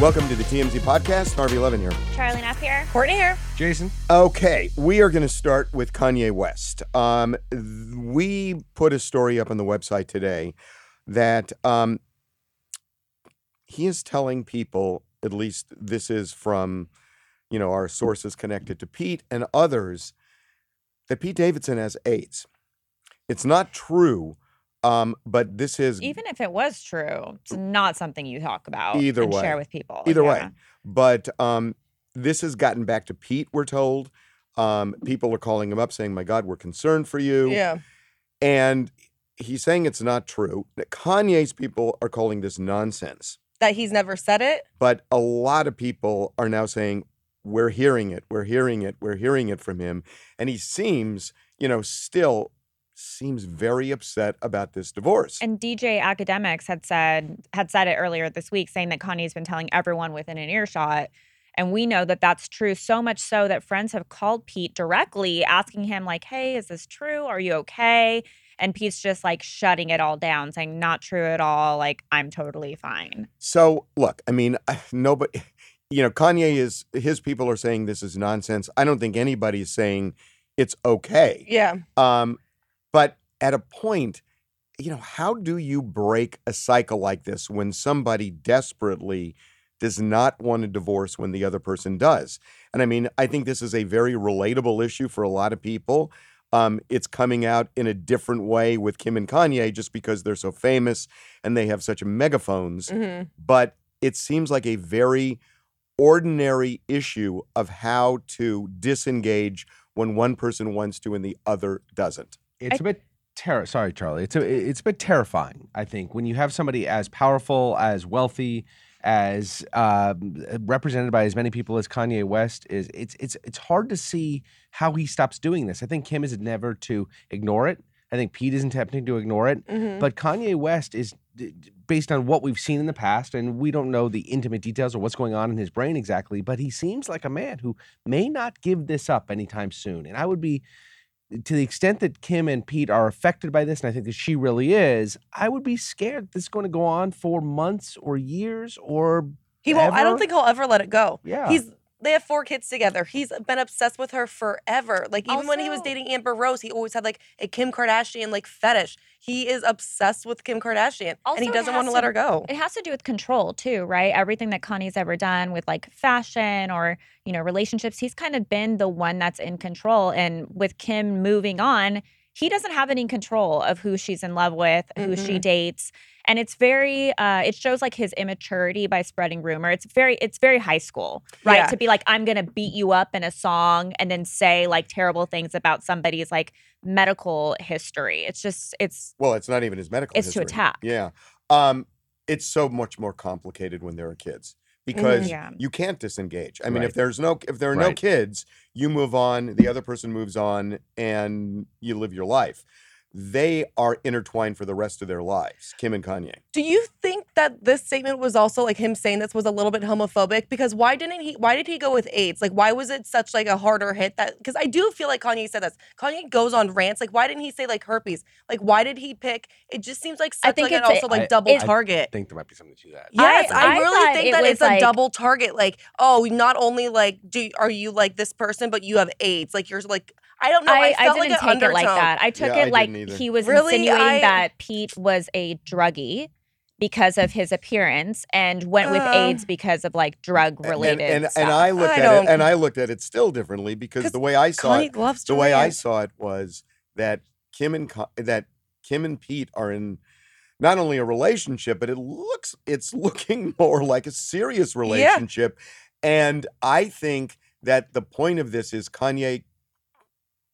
Welcome to the TMZ podcast. Harvey Levin here. Charlie Neff here. Courtney here. Jason. Okay, we are going to start with Kanye West. Um, th- we put a story up on the website today that um, he is telling people, at least this is from, you know, our sources connected to Pete and others, that Pete Davidson has AIDS. It's not true, um, but this is Even if it was true, it's not something you talk about Either and way. share with people. Either Yeah. way. But um, this has gotten back to Pete, we're told. Um, people are calling him up saying, My God, we're concerned for you. Yeah. And he's saying it's not true. Kanye's people are calling this nonsense. That he's never said it. But a lot of people are now saying, We're hearing it, we're hearing it, we're hearing it from him. And he seems, you know, still seems very upset about this divorce. And DJ Akademiks had said had said it earlier this week, saying that Kanye's been telling everyone within an earshot. And we know that that's true, so much so that friends have called Pete directly, asking him like, "Hey, is this true? Are you okay?" And Pete's just like shutting it all down, saying, "Not true at all. Like I'm totally fine." So look, I mean, nobody, you know, Kanye is his people are saying this is nonsense. I don't think anybody's saying it's okay. Yeah. Um, but at a point, you know, how do you break a cycle like this when somebody desperately does not want a divorce when the other person does? And I mean, I think this is a very relatable issue for a lot of people. Um, it's coming out in a different way with Kim and Kanye just because they're so famous and they have such megaphones. hmm But it seems like a very ordinary issue of how to disengage when one person wants to and the other doesn't. It's a bit terror. Sorry, Charlie. It's a it's a bit terrifying. I think when you have somebody as powerful, as wealthy, as um, represented by as many people as Kanye West is, it's it's it's hard to see how he stops doing this. I think Kim is never to ignore it. I think Pete isn't attempting to ignore it. hmm But Kanye West is based on what we've seen in the past, and we don't know the intimate details or what's going on in his brain exactly. But he seems like a man who may not give this up anytime soon. And I would be, to the extent that Kim and Pete are affected by this, and I think that she really is, I would be scared this is going to go on for months or years or He won't. I don't think he'll ever let it go. yeah. He's. They have four kids together. He's been obsessed with her forever. Like even when he was dating Amber Rose, he always had like a Kim Kardashian like fetish. He is obsessed with Kim Kardashian, and he doesn't want to to- let her go. It has to do with control too, right? Everything that Kanye's ever done with like fashion or, you know, relationships, he's kind of been the one that's in control. And with Kim moving on, he doesn't have any control of who she's in love with, who she Mhm. dates. And it's very uh it shows like his immaturity by spreading rumor. It's very it's very high school, right? Yeah. To be like I'm going to beat you up in a song and then say like terrible things about somebody's like medical history. It's just it's Well, it's not even his medical It's to attack. Yeah. Um, it's so much more complicated when there are kids Mm-hmm. because Yeah. you can't disengage. I mean, if there's no if there are no kids, you move on, the other person moves on and you live your life. They are intertwined for the rest of their lives, Kim and Kanye. Do you think that this statement was also like him saying this was a little bit homophobic? Because why didn't he? Why did he go with AIDS? Like, why was it such like a harder hit? That because I do feel like Kanye said this. Kanye goes on rants. Like, why didn't he say like herpes? Like, why did he pick? It just seems like I think like an it's a- also like I- double it- target. I think there might be something to that. Yes, I, I really think it that was it's a double target. Like, oh, not only like do are you like this person, but you have AIDS. Like you're like I don't know. I, I, I, didn't like an take undertone. it like that. I took Yeah, I it like he was Really? insinuating I- that Pete was a druggie because of his appearance and went with Uh, AIDS because of like drug related and, and, stuff. and I looked I at it and I looked at it still differently because the way I saw it Kanye loves the way I saw it was that Kim and that Kim and Pete are in not only a relationship, but it looks it's looking more like a serious relationship. And I think that the point of this is Kanye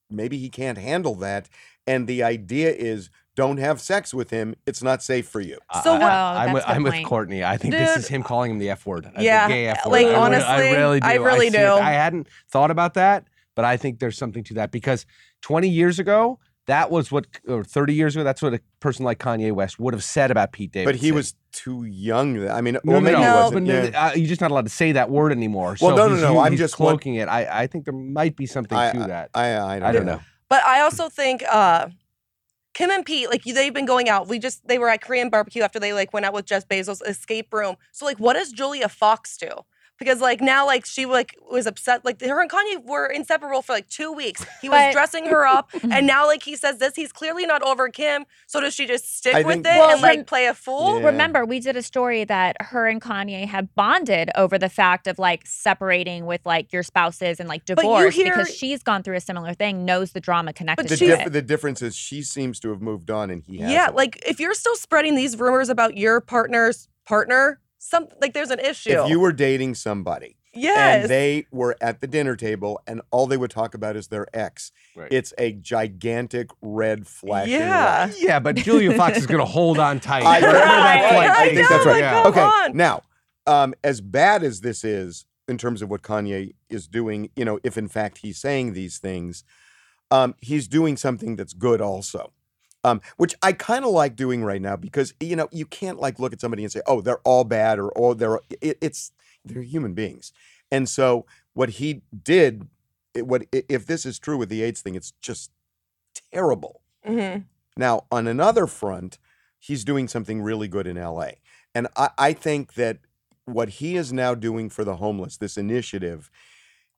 maybe he can't handle that. And the idea is don't have sex with him. It's not safe for you. So I, what- I, am with, that's a good I'm with. Courtney. I think this is him calling him the F word. the Yeah, gay F word. like, I re- I honestly, really do. I really see it. do. I hadn't thought about that, but I think there's something to that because 20 years ago, that was what, or 30 years ago, that's what a person like Kanye West would have said about Pete Davidson. But he was too young. I mean, No, well, no, maybe no, he wasn't. but no, yeah. uh, you're just not allowed to say that word anymore. Well, so no, no, he's no, u- I'm just want- cloaking it. I, I think there might be something I- to that. I, I, don't, I don't know. But I also think uh Kim and Pete, like they've been going out. We just they were at Korean barbecue after they like went out with Jeff Bezos escape room. So like what does Julia Fox do? Because like now like she like was upset like her and Kanye were inseparable for like two weeks. He was But- dressing her up and now like he says this. He's clearly not over Kim. So does she just stick I with think- it Well, and like rem- play a fool? Yeah. Remember, we did a story that her and Kanye have bonded over the fact of like separating with like your spouses and like divorce hear- because she's gone through a similar thing, knows the drama connected The, to diff- it. the difference is she seems to have moved on and he hasn't. Yeah, like if you're still spreading these rumors about your partner's partner, some like there's an issue. if you were dating somebody yes. and they were at the dinner table and all they would talk about is their ex, Right. it's a gigantic red flag. Yeah. light. yeah, but Julia Fox is going to hold on tight. I- wherever that Right. I I think know, that's right. like, Yeah. come Okay, on. now, um, as bad as this is in terms of what Kanye is doing, you know, if in fact he's saying these things, um, he's doing something that's good also. Um, which I kind of like doing right now because you know you can't like look at somebody and say, "Oh, they're all bad," or "Oh, they're." It, it's they're human beings, and so what he did, it, what if this is true with the AIDS thing, it's just terrible. Mhm. Now, on another front, he's doing something really good in LA. And I, I think that what he is now doing for the homeless, this initiative,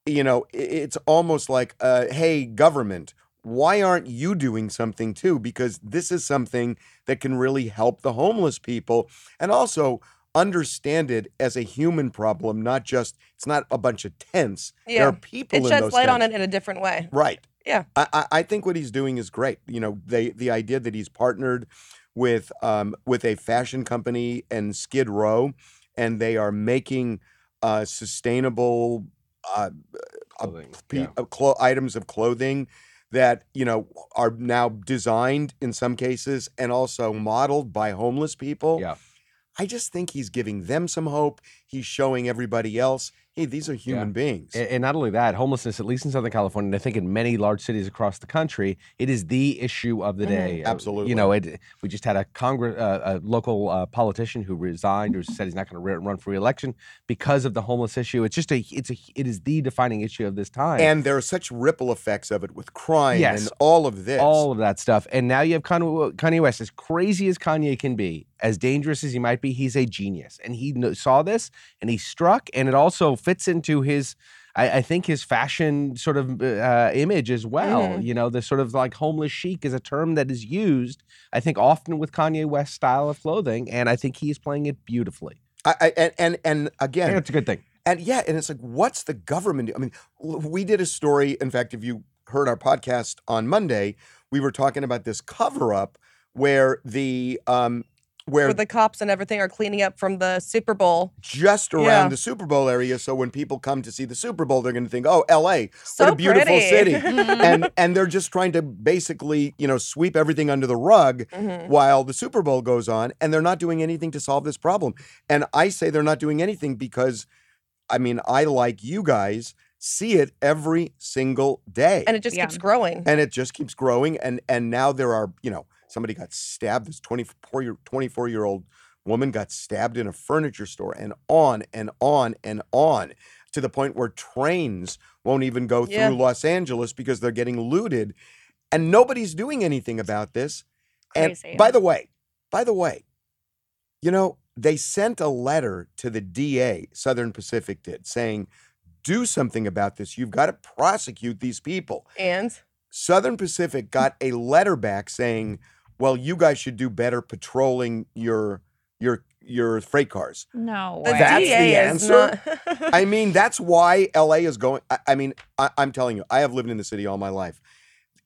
you know, it's almost like, uh, hey, government, why aren't you doing something too? Because this is something that can really help the homeless people and also understand it as a human problem, not just, it's not a bunch of tents. Yeah. There are people It in sheds those light on it in a different way. Right. Yeah. I, I, I think what he's doing is great. You know, they the idea that he's partnered with um with a fashion company and Skid Row, and they are making uh sustainable uh, uh, Clothing, pe- yeah. uh, clo- items of clothing that you know are now designed in some cases and also modeled by homeless people. Yeah. I just think he's giving them some hope. He's showing everybody else, hey, these are human beings. And, not only that, homelessness, at least in Southern California, and I think in many large cities across the country, it is the issue of the Mhm. day. Uh, Absolutely. you know, it, we just had a Congress, uh, a local uh, politician who resigned or said he's not going to run for reelection because of the homeless issue. It's just a, it's a, it is the defining issue of this time. And there are such ripple effects of it with crime Yes. and all of this. all of that stuff. And now you have Kanye, Kanye West, as crazy as Kanye can be, as dangerous as he might be, he's a genius. And he saw this and he struck. And it also fits into his, I, I think, his fashion sort of uh, image as well. Mhm. You know, the sort of like homeless chic is a term that is used, I think, often with Kanye West's style of clothing. And I think he is playing it beautifully. I, I, and, and and again, it's a good thing. and yeah, and it's like, what's the government? do- I mean, we did a story. In fact, if you heard our podcast on Monday, we were talking about this cover up where the um where Where the cops and everything are cleaning up from the Super Bowl. just around Yeah. the Super Bowl area, so when people come to see the Super Bowl, they're going to think, "Oh, L.A. So what a beautiful pretty. city," and and they're just trying to basically, you know, sweep everything under the rug Mhm. while the Super Bowl goes on, and they're not doing anything to solve this problem. And I say they're not doing anything because, I mean, I like you guys see it every single day, And it just Yeah. keeps growing. and it just keeps growing. And and now there are, you know, somebody got stabbed. This twenty four year twenty four year old woman got stabbed in a furniture store, and on and on and on to the point where trains won't even go through Yeah. Los Angeles because they're getting looted, and nobody's doing anything about this. Crazy. And by the way, by the way, you know, they sent a letter to the DA, Southern Pacific did, saying, do something about this. You've got to prosecute these people. and Southern Pacific got a letter back saying, well, you guys should do better patrolling your your your freight cars. no way. That's the DA answer? not. I mean, that's why LA is going. I, I mean, I, I'm telling you, I have lived in the city all my life.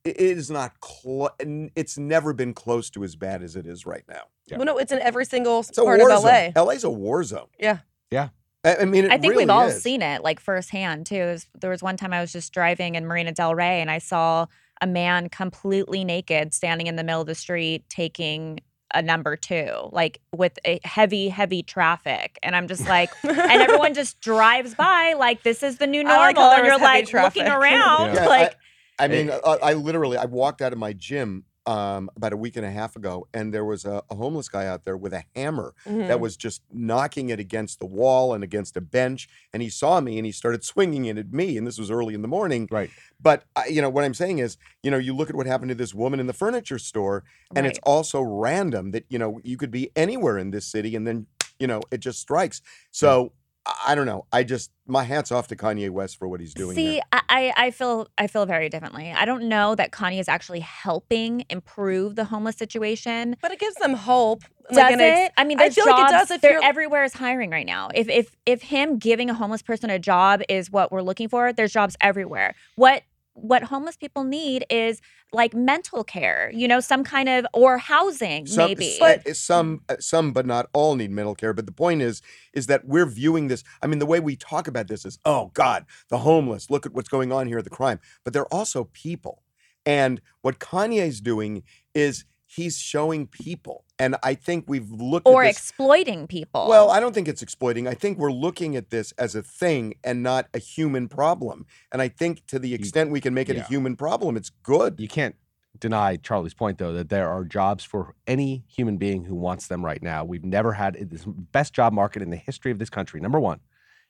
It it is not. Clo- it's never been close to as bad as it is right now. well, no, it's in every single It's a part of LA. zone. LA's a war zone. Yeah. Yeah. I, I mean, it I think really we've all is. seen it like firsthand too. There's, there was one time I was just driving in Marina Del Rey and I saw a man completely naked standing in the middle of the street taking a number two, like with a heavy, heavy traffic. And I'm just like, and everyone just drives by like this is the new I like normal. and you're was heavy like looking around, Yeah, like I mean, I, I literally, I walked out of my gym um, about a week and a half ago, and there was a, a homeless guy out there with a hammer Mhm. that was just knocking it against the wall and against a bench. And he saw me and he started swinging it at me. And this was early in the morning. Right. But I, you know what I'm saying is, you know, you look at what happened to this woman in the furniture store, and it's also random that you know you could be anywhere in this city, and then you know it just strikes. So I, I don't know. I just my hats off to Kanye West for what he's doing. See, here. I, I I feel I feel very differently. I don't know that Kanye is actually helping improve the homeless situation. But it gives them hope. Does like, an ex- it? I mean, I feel jobs. like it does if they're you're- everywhere is hiring right now. If if if him giving a homeless person a job is what we're looking for, there's jobs everywhere. What what homeless people need is like mental care, you know, some kind of or housing some, maybe. s- some, uh, some, but not all need mental care. But the point is, is that we're viewing this. I mean, the way we talk about this is, oh God, the homeless. Look at what's going on here, the crime. But they're also people, and what Kanye's doing is he's showing people. And I think we've looked or at this. exploiting people. Well, I don't think it's exploiting. I think we're looking at this as a thing and not a human problem. And I think to the extent we can make it a human problem, it's good. You can't deny Charlie's point, though, that there are jobs for any human being who wants them right now. We've never had this best job market in the history of this country, number one.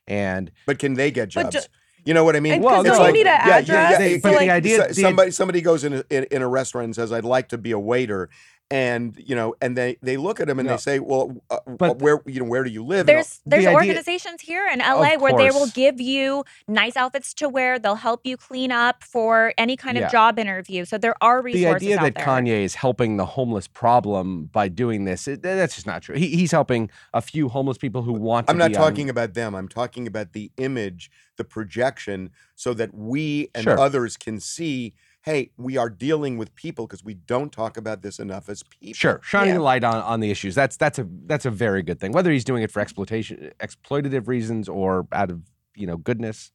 And But can they get But jobs? ju- you know what I mean? And Well, 'cause no, like- need an yeah, yeah, address? yeah, They- yeah, but yeah. the idea- somebody somebody goes in a, in, in a restaurant and says, "I'd like to be a waiter," and you know, and they they look at him and No. they say, "Well, uh, But- where you know where do you live?" There's there's The idea- organizations here in LA where they will give you nice outfits to wear. They'll help you clean up for any kind Yeah. of job interview. So there are resources. the idea out that there. Kanye is helping the homeless problem by doing this, it, that's just not true. He, he's helping a few homeless people who want to I'm not be on- talking about them. I'm talking about the image, the projection, so that we and Sure. others can see. Hey, we are dealing with people because we don't talk about this enough as people. Sure, shining Yeah. the light on, on the issues. That's that's a that's a very good thing. Whether he's doing it for exploitation, exploitative reasons, or out of you know goodness,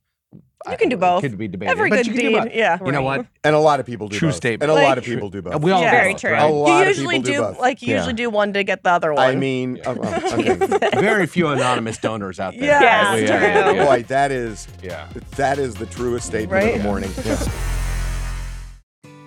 You can do it both. Could be debated. Every but good you can do deed. Yeah. You know what? And a lot of people do True both. statement. And a lot of people do both. We all Yeah. do Very both, true. right? A lot You of usually people do do, like you Yeah. usually do one to get the other one. I mean, uh, uh, okay. Very few anonymous donors out there. Yes, Yeah, true. yeah, yeah. boy, that is Yeah. that is the truest statement of the morning.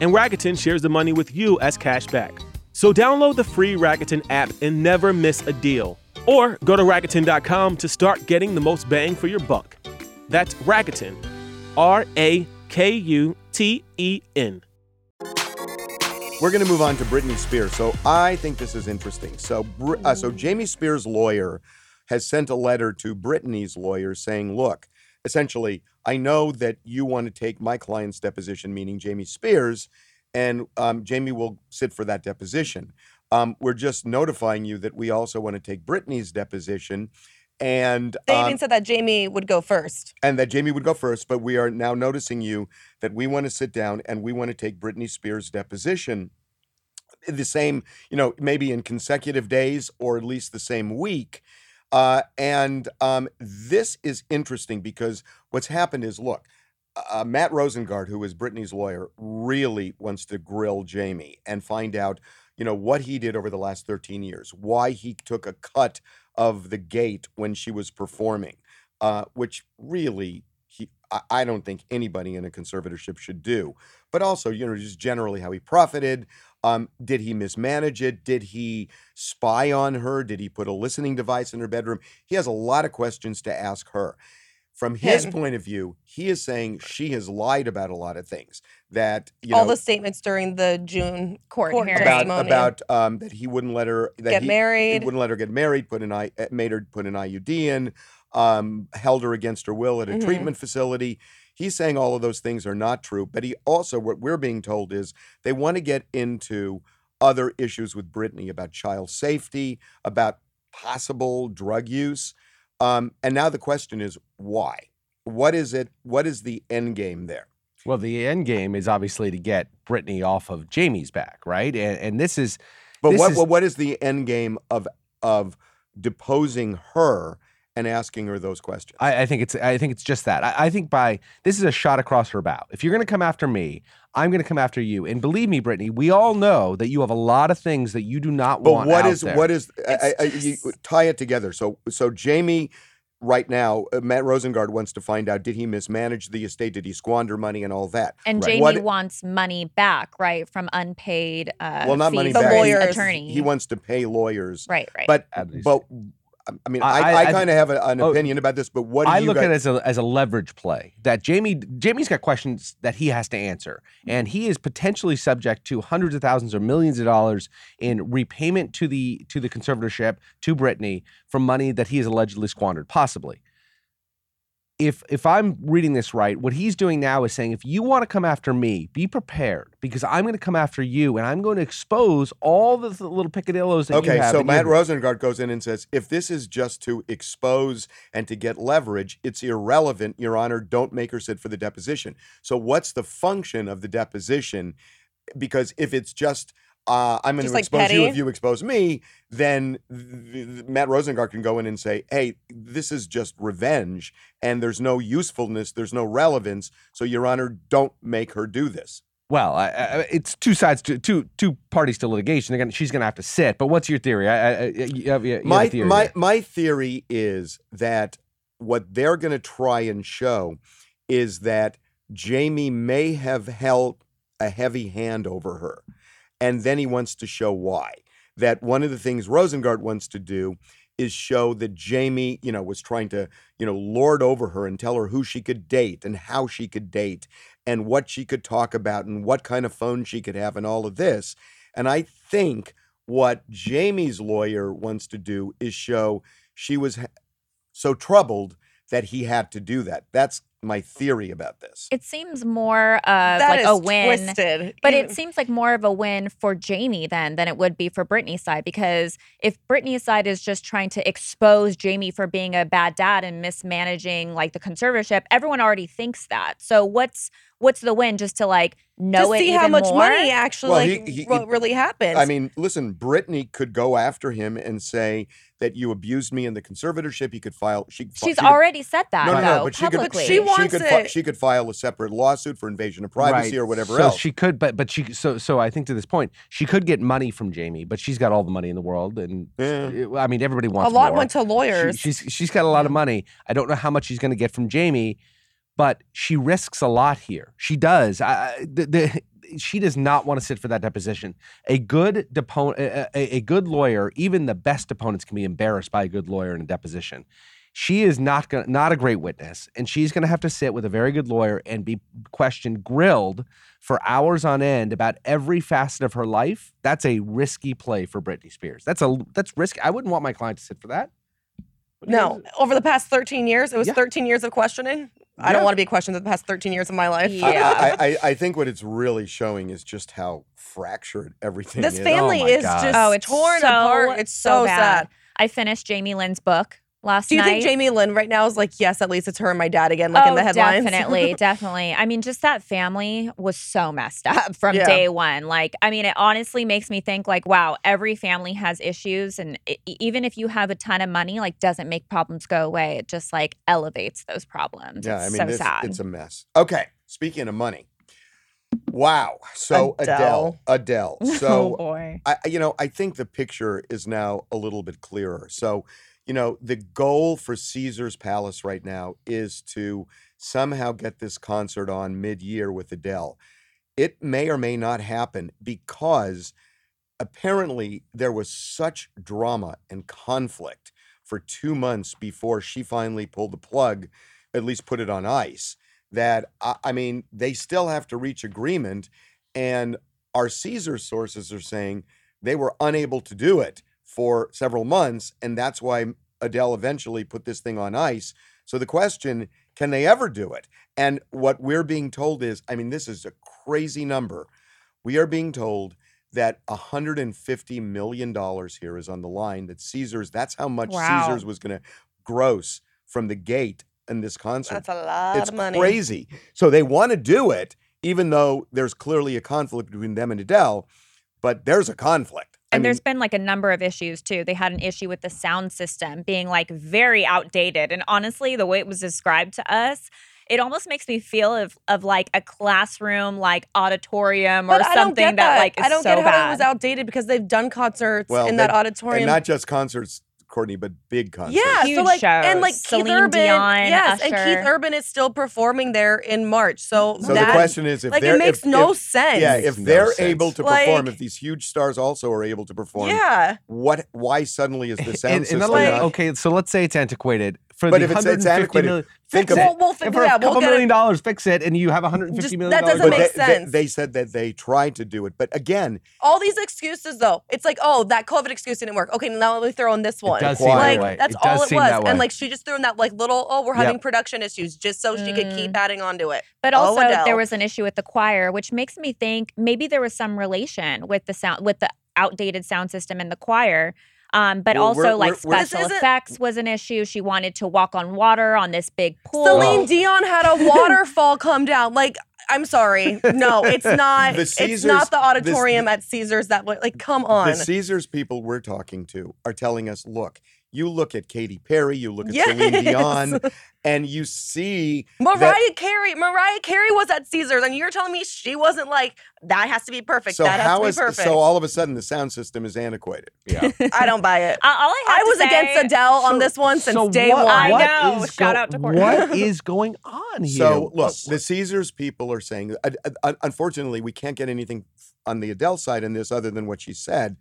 and Rakuten shares the money with you as cash back. So download the free Rakuten app and never miss a deal. Or go to Rakuten.com to start getting the most bang for your buck. That's Rakuten. R A K U T E N. We're going to move on to Britney Spears. So I think this is interesting. So, uh, so Jamie Spears' lawyer has sent a letter to Britney's lawyer saying, "Look, essentially, I know that you want to take my client's deposition, meaning Jamie Spears, and um, Jamie will sit for that deposition. Um, we're just notifying you that we also want to take Britney's deposition." And They um, even said that Jamie would go first. and that Jamie would go first, but we are now noticing you that we want to sit down and we want to take Britney Spears' deposition the same, you know, maybe in consecutive days or at least the same week. Uh, and um, this is interesting because what's happened is look, uh, Matt Rosengart, who is Britney's lawyer, really wants to grill Jamie and find out, you know, what he did over the last 13 years, why he took a cut of the gate when she was performing, uh, which really he I, I don't think anybody in a conservatorship should do. But also, you know, just generally how he profited. Um, did he mismanage it? Did he spy on her? Did he put a listening device in her bedroom? He has a lot of questions to ask her. From his Him. point of view, he is saying she has lied about a lot of things. That you All know the statements during the June Court court, hearing. about testimony. about um, that he wouldn't let her that get he, he married. wouldn't let her get married, put an I uh, made her put an IUD in, um, held her against her will at a Mhm. treatment facility. He's saying all of those things are not true, but he also what we're being told is they want to get into other issues with Britney about child safety, about possible drug use. Um, and now the question is why? What is it? What is the end game there? Well, the end game is obviously to get Britney off of Jamie's back, right? And, and this is But This what, is- what what is the end game of of deposing her and asking her those questions? I, I think it's I think it's just that. I, I think by this is a shot across her bow. If you're going to come after me, I'm going to come after you. And believe me, Britney, we all know that you have a lot of things that you do not but want. what out is there. what is I, I, you tie it together? So so Jamie. Right now, uh, Matt Rosengart wants to find out: Did he mismanage the estate? Did he squander money and all that? And Right. Jamie What- wants money back, right, from unpaid uh well, not fees money The back. for lawyers. attorney. He wants to pay lawyers, right, right. but At least. but I mean, I- I, I- kind of have a, an oh, opinion about this. But what do I look guys, at it as a as a leverage play that Jamie Jamie's got questions that he has to answer, and he is potentially subject to hundreds of thousands or millions of dollars in repayment to the to the conservatorship to Britney from money that he has allegedly squandered, possibly. If if I'm reading this right, what he's doing now is saying, if you want to come after me, be prepared because I'm going to come after you, and I'm going to expose all the th- little picadillos that you have. Okay, so Matt Rosengart goes in and says, if this is just to expose and to get leverage, it's irrelevant, Your Honor. Don't make her sit for the deposition. So, what's the function of the deposition? Because if it's just uh, I'm going Just to like expose you if you expose me, then th- th- Matt Rosengart can go in and say, "Hey, this is just revenge, and there's no usefulness, there's no relevance. So, Your Honor, don't make her do this." Well, I, I, it's two sides to two two parties to litigation. They're gonna, she's going to have to sit. But what's your theory? I, I, I, you have, you have my theory my my theory is that what they're going to try and show is that Jamie may have held a heavy hand over her, and then he wants to show why. That one of the things Rosengart wants to do is show that Jamie, you know, was trying to, you know, lord over her and tell her who she could date and how she could date and what she could talk about and what kind of phone she could have and all of this. And I think what Jamie's lawyer wants to do is show she was so troubled that he had to do that. That's my theory about this. it seems more of That like is a win. twisted. But Even- it seems like more of a win for Jamie then than it would be for Britney's side because if Britney's side is just trying to expose Jamie for being a bad dad and mismanaging like the conservatorship, everyone already thinks that. So what's what's the win just to like know to it see even how much more? money actually Well, like he- he- what really happened. I mean, listen, Britney could go after him and say that you abused me in the conservatorship. He could file. She, She's she could- already said that No, no, though no. But she could. publicly. she she wants could. Fi- it. she could file a separate lawsuit for invasion of privacy Right. or whatever so else. She could, but but she so so I think to this point she could get money from Jamie, but she's got all the money in the world, and Yeah. I mean everybody wants a lot more. went to She- lawyers. she's she's got a lot of money. I don't know how much she's going to get from Jamie, but she risks a lot here. She does. I, the, the, she does not want to sit for that deposition. A good deponent, a, a, good lawyer, even the best opponents can be embarrassed by a good lawyer in a deposition. She is not going not a great witness, and she's going to have to sit with a very good lawyer and be questioned, grilled for hours on end about every facet of her life. That's a risky play for Britney Spears. That's a that's risky. I wouldn't want my client to sit for that. What do you no, over the past 13 years, it was Yeah. 13 years of questioning. I Yeah. don't want to be questioned the past 13 years of my life. I- Yeah. I, I, I think what it's really showing is just how fractured everything is. This is. family Oh my is God. just Oh, it's torn so, apart. It's so, bad. sad. I finished Jamie Lynn's book last night. Do you night. think Jamie Lynn right now is like, yes, at least it's her and my dad again, like oh, in the headlines? definitely, definitely. I mean, just that family was so messed up from Yeah. day one. Like, I mean, it honestly makes me think, like, wow, every family has issues, and e- even if you have a ton of money, like, doesn't make problems go away. It just like elevates those problems. Yeah, it's I mean, so this, sad. it's a mess. Okay, speaking of money, wow. So Adele, Adele. oh So boy. I, I- you know, I think the picture is now a little bit clearer. So, you know, the goal for Caesar's Palace right now is to somehow get this concert on mid-year with Adele. It may or may not happen because apparently there was such drama and conflict for two months before she finally pulled the plug, at least put it on ice. That I, I mean, they still have to reach agreement, and our Caesar sources are saying they were unable to do it for several months, and that's why Adele eventually put this thing on ice. So the question, can they ever do it? And what we're being told is, I mean, this is a crazy number. We are being told that 150 million dollars here is on the line. That Caesars, that's how much Wow. Caesars was going to gross from the gate in this concert. That's a lot it's of money. crazy. So they want to do it, even though there's clearly a conflict between them and Adele. But there's a conflict. I And mean, there's been like a number of issues too. They had an issue with the sound system being like very outdated. And honestly, the way it was described to us, it almost makes me feel of of like a classroom, like auditorium or But I don't something get that. that. like is I don't so get how bad. it was outdated because they've done concerts well, in they- that auditorium. and not just concerts, Courtney, but big concerts. yeah, so Huge like and shows. like Keith Celine Urban, Dion, yes, and Keith Urban is still performing there in March. So, oh So that, the question is, if like it makes if, no if- sense. Yeah, if no they're sense. able to perform, Like- if these huge stars also are able to perform, yeah, what? Why suddenly is the sound and, system? and not only, not- okay, so let's say it's antiquated. For But the if it's- it's 150 antiquated, million- think fix it. it. We'll- we'll fix- And for yeah, a we'll couple it- million dollars, fix it, and you have 150 Just- million that doesn't but make they, they- sense. They, said that they tried to do it, but again, all these excuses though. It's like, oh, that COVID excuse didn't work. Okay, now let me throw in this one. does seem that way. that's It does all it seem was. that way. And like she just threw in that like little, oh, we're Yep. having production issues, just so she could keep mm. adding on to it. But Oh, also, Adele. there was an issue with the choir, which makes me think maybe there was some relation with the sound with the outdated sound system in the choir. Um, but Well, also, we're- like we're- we're- special isn't- effects was an issue. She wanted to walk on water on this big pool. Celine Dion had a waterfall come down. Like, I'm sorry, no, it's not. The it's Caesars- not the this- auditorium at Caesars. That was like, come on. the Caesars people we're talking to are telling us, look, you look at Katy Perry, you look at Celine Dion, and you see Mariah that- Carey, Mariah Carey was at Caesars, and you're telling me she wasn't like that has to be perfect. So that has how to be perfect. so all of a sudden the sound system is antiquated? yeah. I don't buy it. Uh, all I, have I to was say- against Adele on this one since So day what- one. I know. is Shout out to Courtney. What is going on here? So look, the Caesars people are saying. uh, uh, unfortunately, we can't get anything on the Adele side in this other than what she said,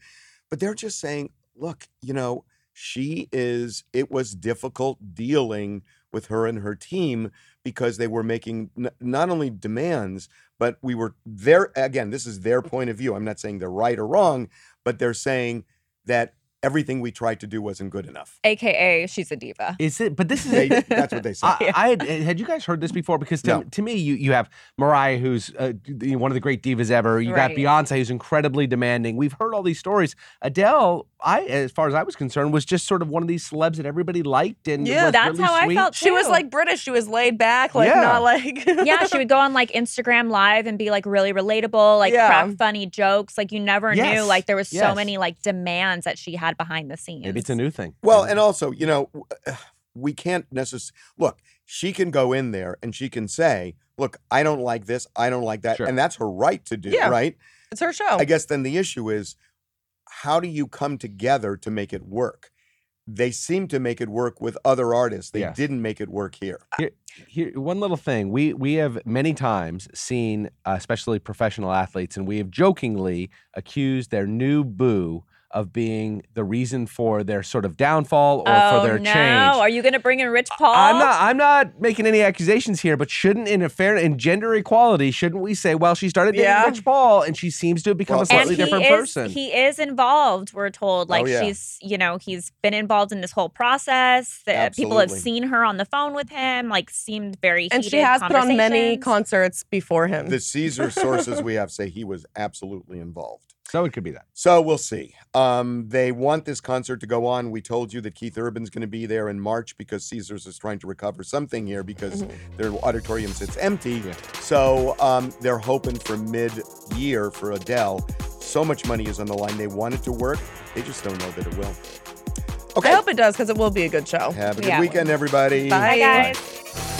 but they're just saying, look, you know, she is. It was difficult dealing with her and her team because they were making n- not only demands, but we were there again. This is their point of view. I'm not saying they're right or wrong, but they're saying that everything we tried to do wasn't good enough. AKA, she's a diva. Is it? But this is. They, that's what they said. I, I had, had you guys heard this before? Because to, No. to me, you, you have Mariah, who's uh, one of the great divas ever. You got Beyonce, who's incredibly demanding. We've heard all these stories. Adele, I, as far as I was concerned, was just sort of one of these celebs that everybody liked and Yeah, was That's really how I sweet. felt She was like British. She was laid back, like Yeah. not like yeah, she would go on like Instagram live and be like really relatable, like Yeah. crack funny jokes. Like you never knew like there was so many like demands that she had behind the scenes. Maybe it's a new thing. Well, and also, you know, we can't necessarily look. She can go in there and she can say, "Look, I don't like this. I don't like that," Sure. and that's her right to do. Yeah. Right? it's her show. I guess then the issue is, how do you come together to make it work? They seem to make it work with other artists. They Yes. didn't make it work here. Here, one little thing. We we have many times seen, uh, especially professional athletes, and we have jokingly accused their new boo of being the reason for their sort of downfall or oh for their no! change. Are you gonna bring in Rich Paul? I'm not. I'm not making any accusations here, but shouldn't, in a fair, in gender equality, shouldn't we say, well, she started dating Yeah. Rich Paul, and she seems to have become Well, a and slightly he different is person? he is involved. We're told oh, like Oh, yeah. she's you know he's been involved in this whole process. The, uh, people have seen her on the phone with him. Like seemed very and she has put on many concerts before him. The Caesar sources we have say he was absolutely involved. So it could be that. So we'll see. Um, they want this concert to go on. We told you that Keith Urban's going to be there in March because Caesars is trying to recover something here because their auditorium sits empty. So um, they're hoping for mid-year for Adele. So much money is on the line. They want it to work. They just don't know that it will. Okay. I hope it does because it will be a good show. Have a good Yeah. weekend, everybody. Bye. Bye guys.